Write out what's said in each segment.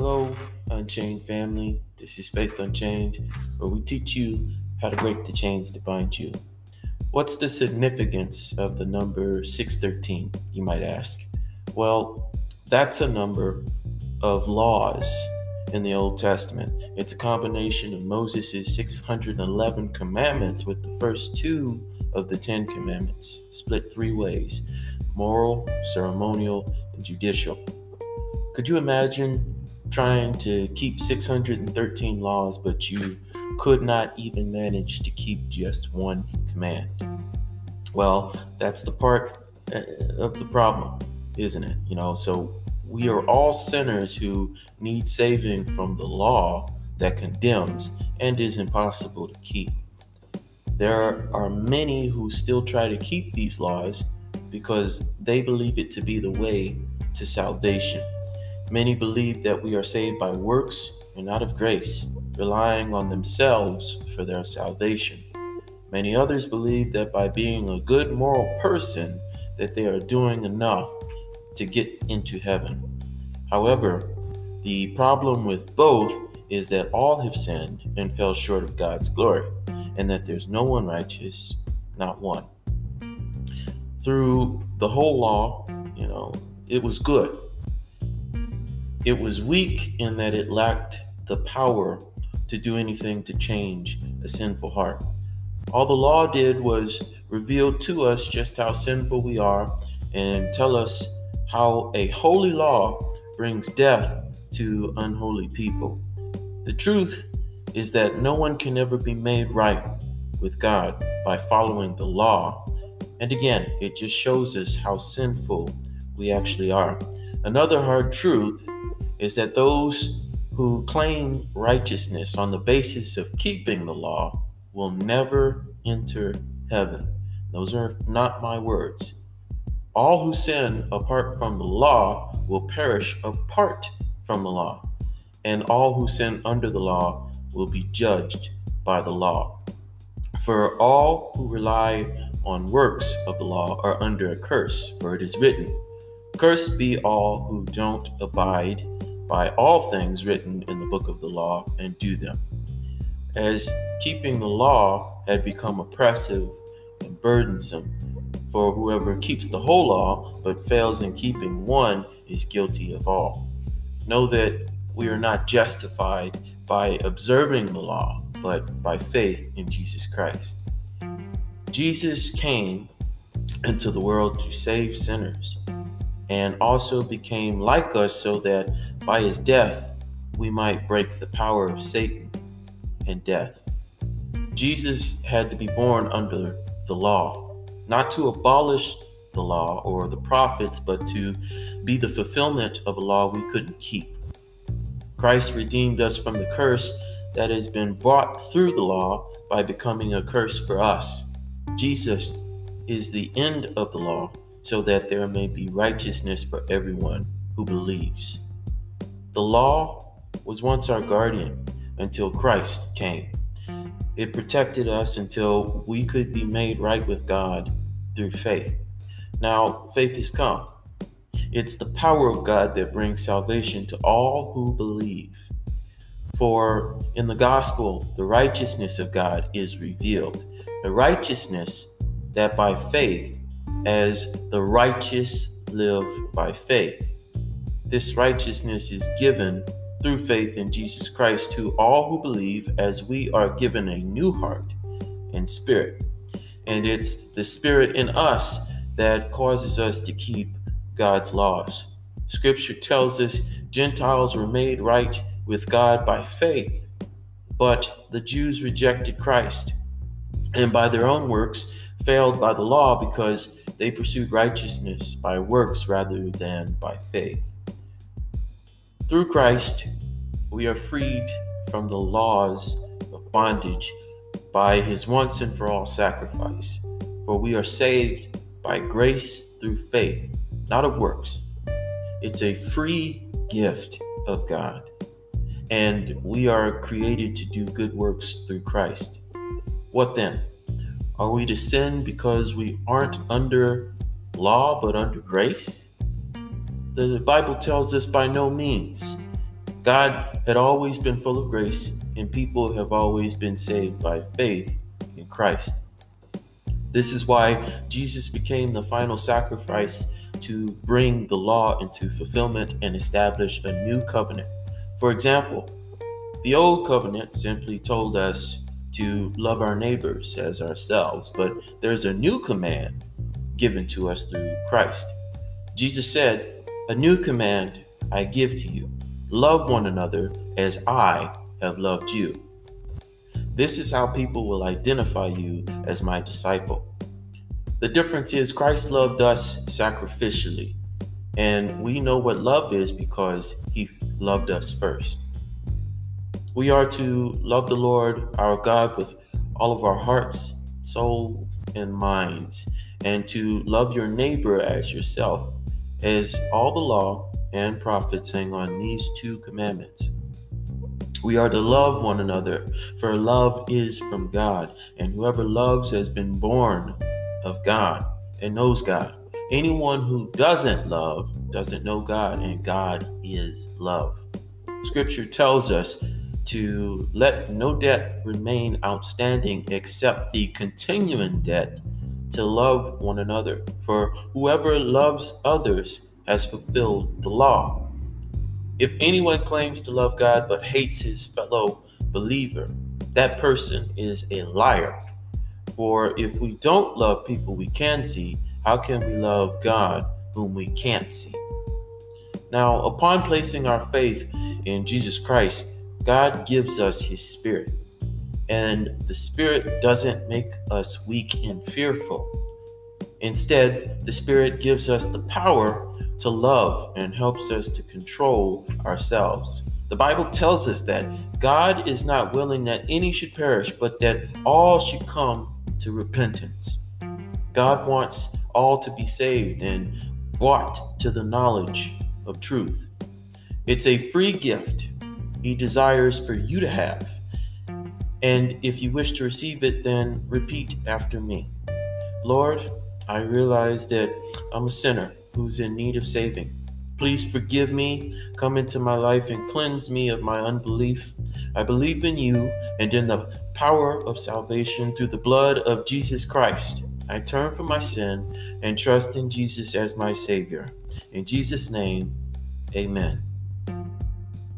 Hello, Unchained family. This is Faith Unchained, where we teach you how to break the chains that bind you. What's the significance of the number 613, you might ask? Well, that's a number of laws in the Old Testament. It's a combination of Moses' 611 commandments with the first two of the Ten Commandments, split three ways moral, ceremonial, and judicial. Could you imagine trying to keep 613 laws, but you could not even manage to keep just one command. Well, that's the part uh, of the problem, isn't it? You know, so we are all sinners who need saving from the law that condemns and is impossible to keep. There are many who still try to keep these laws because they believe it to be the way to salvation. Many believe that we are saved by works and not of grace, relying on themselves for their salvation. Many others believe that by being a good moral person that they are doing enough to get into heaven. However, the problem with both is that all have sinned and fell short of God's glory, and that there's no one righteous, not one. Through the whole law, you know, it was good it was weak in that it lacked the power to do anything to change a sinful heart. All the law did was reveal to us just how sinful we are and tell us how a holy law brings death to unholy people. The truth is that no one can ever be made right with God by following the law. And again, it just shows us how sinful we actually are. Another hard truth is that those who claim righteousness on the basis of keeping the law will never enter heaven. Those are not my words. All who sin apart from the law will perish apart from the law, and all who sin under the law will be judged by the law. For all who rely on works of the law are under a curse, for it is written, Cursed be all who don't abide by all things written in the book of the law and do them. As keeping the law had become oppressive and burdensome, for whoever keeps the whole law but fails in keeping one is guilty of all. Know that we are not justified by observing the law, but by faith in Jesus Christ. Jesus came into the world to save sinners and also became like us so that by his death, we might break the power of Satan and death. Jesus had to be born under the law, not to abolish the law or the prophets, but to be the fulfillment of a law we couldn't keep. Christ redeemed us from the curse that has been brought through the law by becoming a curse for us. Jesus is the end of the law so that there may be righteousness for everyone who believes. The law was once our guardian until Christ came. It protected us until we could be made right with God through faith. Now, faith has come. It's the power of God that brings salvation to all who believe. For in the gospel, the righteousness of God is revealed, a righteousness that by faith, as the righteous live by faith. This righteousness is given through faith in Jesus Christ to all who believe, as we are given a new heart and spirit. And it's the spirit in us that causes us to keep God's laws. Scripture tells us Gentiles were made right with God by faith, but the Jews rejected Christ and by their own works failed by the law because they pursued righteousness by works rather than by faith. Through Christ, we are freed from the laws of bondage by his once and for all sacrifice. For we are saved by grace through faith, not of works. It's a free gift of God. And we are created to do good works through Christ. What then? Are we to sin because we aren't under law but under grace? The Bible tells us by no means. God had always been full of grace, and people have always been saved by faith in Christ. This is why Jesus became the final sacrifice to bring the law into fulfillment and establish a new covenant. For example, the old covenant simply told us to love our neighbors as ourselves, but there's a new command given to us through Christ. Jesus said, A new command I give to you love one another as I have loved you. This is how people will identify you as my disciple. The difference is Christ loved us sacrificially, and we know what love is because he loved us first. We are to love the Lord our God with all of our hearts, souls, and minds, and to love your neighbor as yourself, as all the law and prophets hang on these two commandments. We are to love one another, for love is from God, and whoever loves has been born of God and knows God. Anyone who doesn't love doesn't know God, and God is love. Scripture tells us to let no debt remain outstanding except the continuing debt to love one another. For whoever loves others has fulfilled the law. If anyone claims to love God but hates his fellow believer, that person is a liar. For if we don't love people we can see, how can we love God whom we can't see? Now, upon placing our faith in Jesus Christ, God gives us His Spirit. And the Spirit doesn't make us weak and fearful. Instead, the Spirit gives us the power to love and helps us to control ourselves. The Bible tells us that God is not willing that any should perish, but that all should come to repentance. God wants all to be saved and brought to the knowledge of truth. It's a free gift He desires for you to have. And if you wish to receive it, then repeat after me Lord, I realize that I'm a sinner who's in need of saving. Please forgive me, come into my life, and cleanse me of my unbelief. I believe in you and in the power of salvation through the blood of Jesus Christ. I turn from my sin and trust in Jesus as my Savior. In Jesus' name, amen.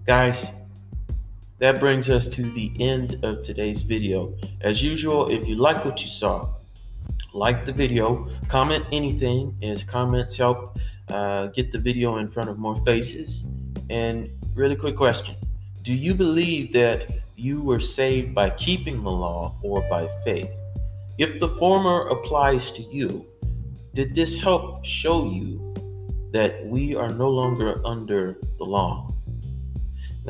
Guys, that brings us to the end of today's video. As usual, if you like what you saw, like the video, comment anything, as comments help uh, get the video in front of more faces. And really quick question Do you believe that you were saved by keeping the law or by faith? If the former applies to you, did this help show you that we are no longer under the law?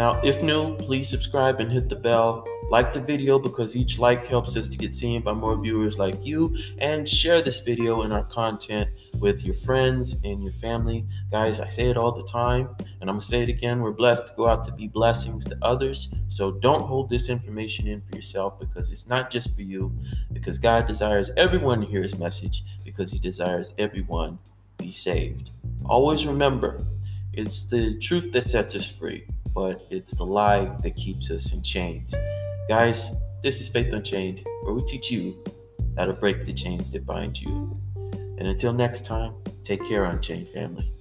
Now, if new, please subscribe and hit the bell like the video because each like helps us to get seen by more viewers like you. And share this video and our content with your friends and your family. Guys, I say it all the time, and I'm to say it again. We're blessed to go out to be blessings to others. So don't hold this information in for yourself because it's not just for you, because God desires everyone to hear his message, because he desires everyone be saved. Always remember, it's the truth that sets us free, but it's the lie that keeps us in chains. Guys, this is Faith Unchained, where we teach you how to break the chains that bind you. And until next time, take care, Unchained family.